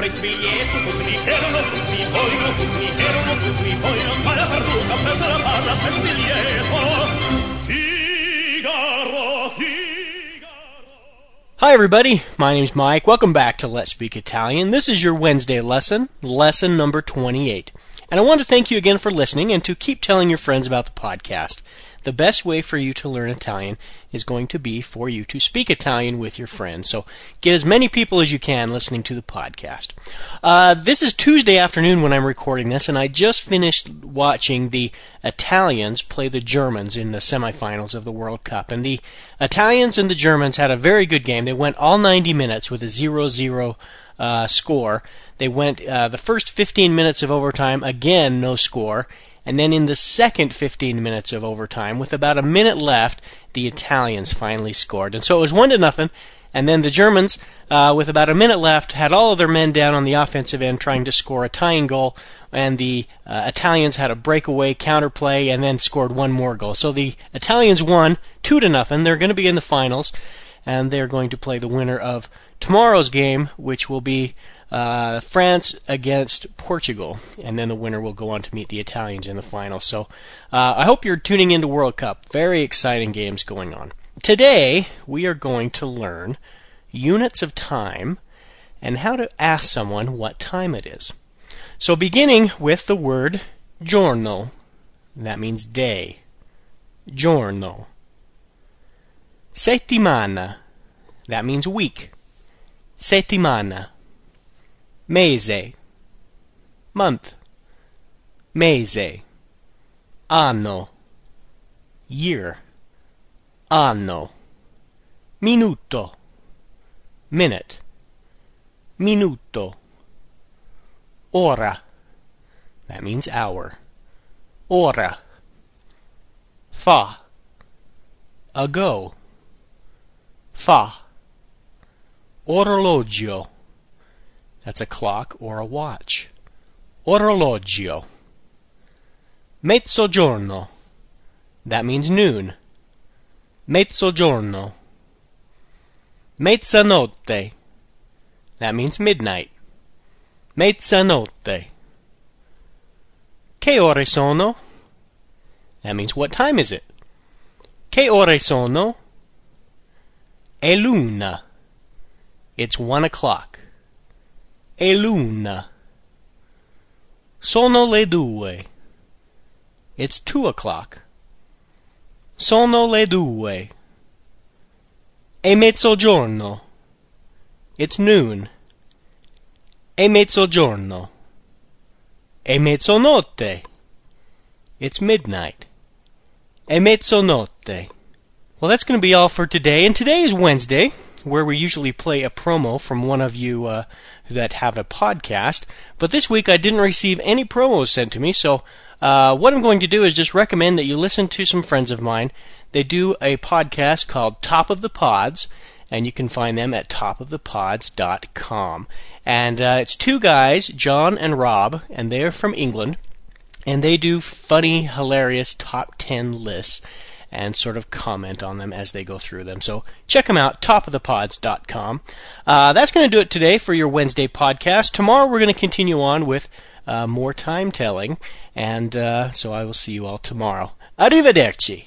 Mi mi mi mi la la. Hi, everybody. My name's Mike. Welcome back to Let's Speak Italian. This is your Wednesday lesson, lesson number 28. And I want to thank you again for listening and to keep telling your friends about the podcast. The best way for you to learn Italian is going to be for you to speak Italian with your friends. So get as many people as you can listening to the podcast. Uh, this is Tuesday afternoon when I'm recording this, and I just finished watching the Italians play the Germans in the semifinals of the World Cup. And the Italians and the Germans had a very good game. They went all 90 minutes with a 0 0 uh, score. They went uh, the first 15 minutes of overtime, again, no score. And then in the second 15 minutes of overtime, with about a minute left, the Italians finally scored. And so it was 1 to nothing. And then the Germans, uh, with about a minute left, had all of their men down on the offensive end trying to score a tying goal. And the uh, Italians had a breakaway counterplay and then scored one more goal. So the Italians won 2 to nothing. They're going to be in the finals. And they're going to play the winner of tomorrow's game, which will be uh, France against Portugal, and then the winner will go on to meet the Italians in the final. So uh, I hope you're tuning into World Cup. Very exciting games going on. Today we are going to learn units of time and how to ask someone what time it is. So beginning with the word giorno, that means day. Giorno. Settimana, that means week. Settimana mese month. Mese anno. Year. Anno. Minuto. Minute. Minuto. Ora. That means hour. Ora. Fa. Ago. Fa. Orologio that's a clock or a watch. Orologio. Mezzogiorno. That means noon. Mezzogiorno. Mezzanotte. That means midnight. Mezzanotte. Che ore sono? That means what time is it? Che ore sono? È l'una. It's one o'clock è l'una. Sono le due. It's two o'clock. Sono le due. È mezzogiorno. It's noon. È mezzogiorno. È mezzanotte. It's midnight. È mezzanotte. Well, that's going to be all for today, and today is Wednesday where we usually play a promo from one of you uh, that have a podcast. But this week I didn't receive any promos sent to me, so uh, what I'm going to do is just recommend that you listen to some friends of mine. They do a podcast called Top of the Pods, and you can find them at topofthepods.com. And uh, it's two guys, John and Rob, and they're from England, and they do funny, hilarious top 10 lists and sort of comment on them as they go through them. So check them out, topofthepods.com. Uh, that's going to do it today for your Wednesday podcast. Tomorrow we're going to continue on with uh, more time telling, and uh, so I will see you all tomorrow. Arrivederci.